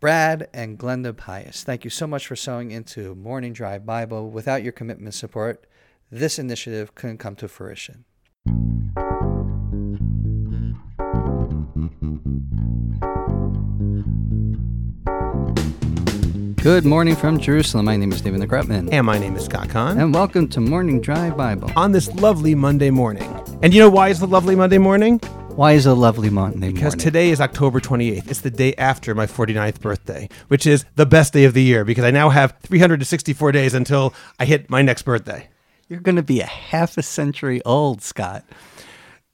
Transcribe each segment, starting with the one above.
Brad and Glenda Pius, thank you so much for sewing into Morning Drive Bible. Without your commitment and support, this initiative couldn't come to fruition. Good morning from Jerusalem. My name is David Grutman. And my name is Scott Kahn. And welcome to Morning Drive Bible. On this lovely Monday morning. And you know why it's a lovely Monday morning? Why is it a lovely Monday Because morning? today is October 28th. It's the day after my 49th birthday, which is the best day of the year because I now have 364 days until I hit my next birthday. You're going to be a half a century old, Scott.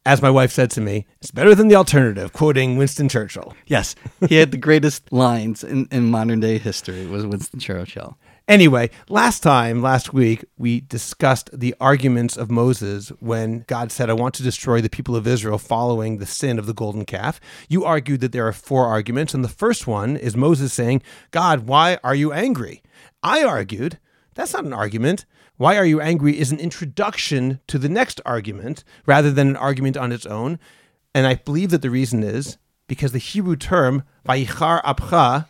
As my wife said to me, it's better than the alternative, quoting Winston Churchill. Yes, he had the greatest lines in, in modern day history. Was Winston Churchill. Anyway, last time, last week, we discussed the arguments of Moses when God said, I want to destroy the people of Israel following the sin of the golden calf. You argued that there are four arguments, and the first one is Moses saying, God, why are you angry? I argued, that's not an argument. Why are you angry is an introduction to the next argument rather than an argument on its own. And I believe that the reason is because the Hebrew term, vayichar apcha,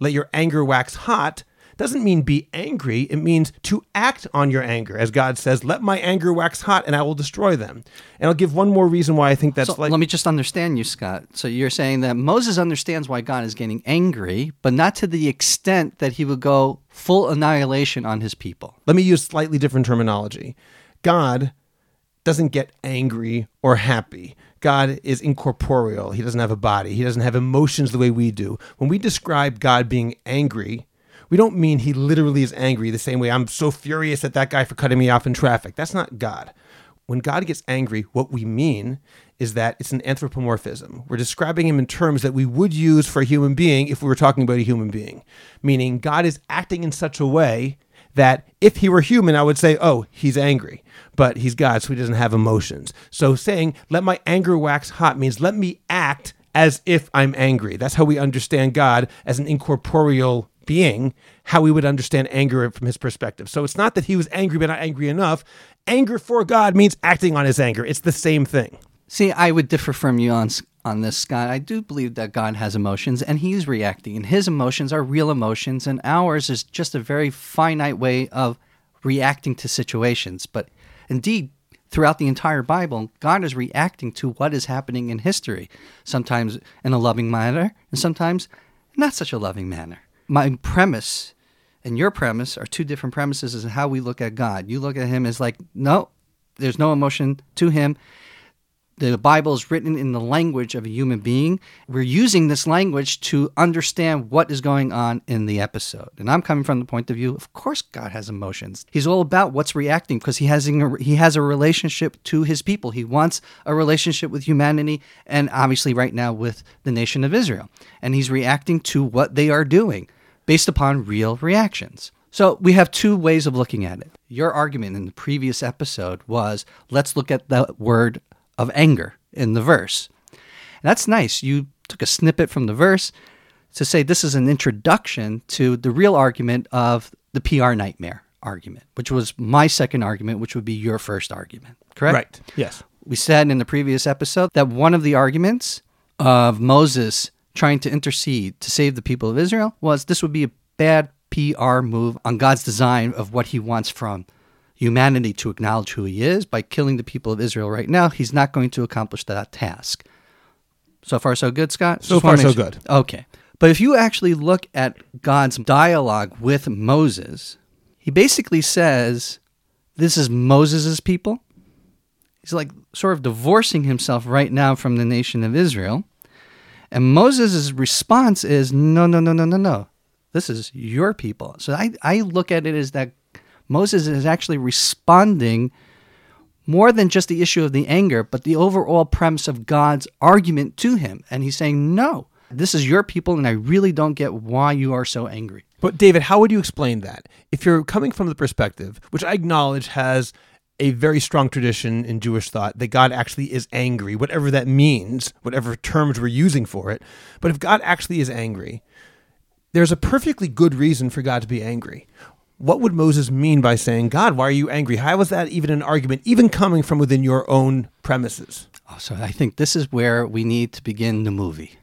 let your anger wax hot, doesn't mean be angry. It means to act on your anger. As God says, let my anger wax hot and I will destroy them. And I'll give one more reason why I think that's So like. let me just understand you, Scott. So you're saying that Moses understands why God is getting angry, but not to the extent that he would go full annihilation on his people. let me use slightly different terminology. God doesn't get angry or happy. God is incorporeal. He doesn't have a body. He doesn't have emotions the way we do. When we describe God being angry, we don't mean he literally is angry the same way I'm so furious at that guy for cutting me off in traffic. That's not God. When God gets angry, what we mean is that it's an anthropomorphism. We're describing him in terms that we would use for a human being if we were talking about a human being, meaning God is acting in such a way that if he were human, I would say, oh, he's angry. But he's God, so he doesn't have emotions. So saying, let my anger wax hot means let me act as if I'm angry. That's how we understand God as an incorporeal being, how we would understand anger from his perspective. So it's not that he was angry but not angry enough. Anger for God means acting on his anger. It's the same thing. See, I would differ from you on on this, Scott. I do believe that God has emotions and he's reacting, and his emotions are real emotions, and ours is just a very finite way of reacting to situations. But indeed, throughout the entire Bible, God is reacting to what is happening in history, sometimes in a loving manner, and sometimes not such a loving manner. My premise and your premise are two different premises as how we look at God. You look at him as like, no, there's no emotion to him the Bible is written in the language of a human being. We're using this language to understand what is going on in the episode. And I'm coming from the point of view, of course, God has emotions. He's all about what's reacting because he has a, he has a relationship to his people. He wants a relationship with humanity, and obviously, right now with the nation of Israel. And he's reacting to what they are doing based upon real reactions. So we have two ways of looking at it. Your argument in the previous episode was let's look at the word of anger in the verse. That's nice. You took a snippet from the verse to say this is an introduction to the real argument of the PR nightmare argument, which was my second argument, which would be your first argument. Correct? Right. Yes. We said in the previous episode that one of the arguments of Moses trying to intercede to save the people of Israel was this would be a bad PR move on God's design of what he wants from humanity to acknowledge who he is by killing the people of Israel right now. He's not going to accomplish that task. So far, so good, Scott? So Just far, so sure- good. Okay. But if you actually look at God's dialogue with Moses, he basically says, This is Moses' people. He's like sort of divorcing himself right now from the nation of Israel. And Moses' response is, No, no, no, no, no, no. This is your people. So I, I look at it as that Moses is actually responding more than just the issue of the anger, but the overall premise of God's argument to him. And he's saying, No, this is your people, and I really don't get why you are so angry. But David, how would you explain that? If you're coming from the perspective, which I acknowledge has a very strong tradition in Jewish thought that God actually is angry, whatever that means, whatever terms we're using for it. But if God actually is angry, there's a perfectly good reason for God to be angry. What would Moses mean by saying, God, why are you angry? How was that even an argument, even coming from within your own premises? Oh, so I think this is where we need to begin the movie.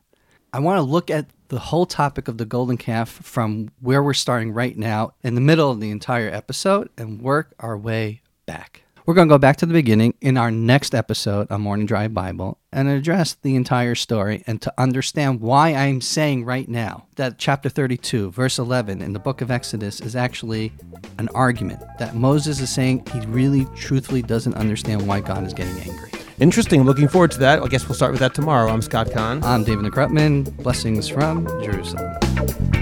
I want to look at the whole topic of the golden calf from where we're starting right now in the middle of the entire episode and work our way back. We're going to go back to the beginning in our next episode on Morning Drive Bible and address the entire story and to understand why I'm saying right now that chapter 32, verse 11 in the book of Exodus is actually an argument that Moses is saying he really truthfully doesn't understand why God is getting angry. Interesting. Looking forward to that. I guess we'll start with that tomorrow. I'm Scott Kahn. I'm David Krupman. Blessings from Jerusalem.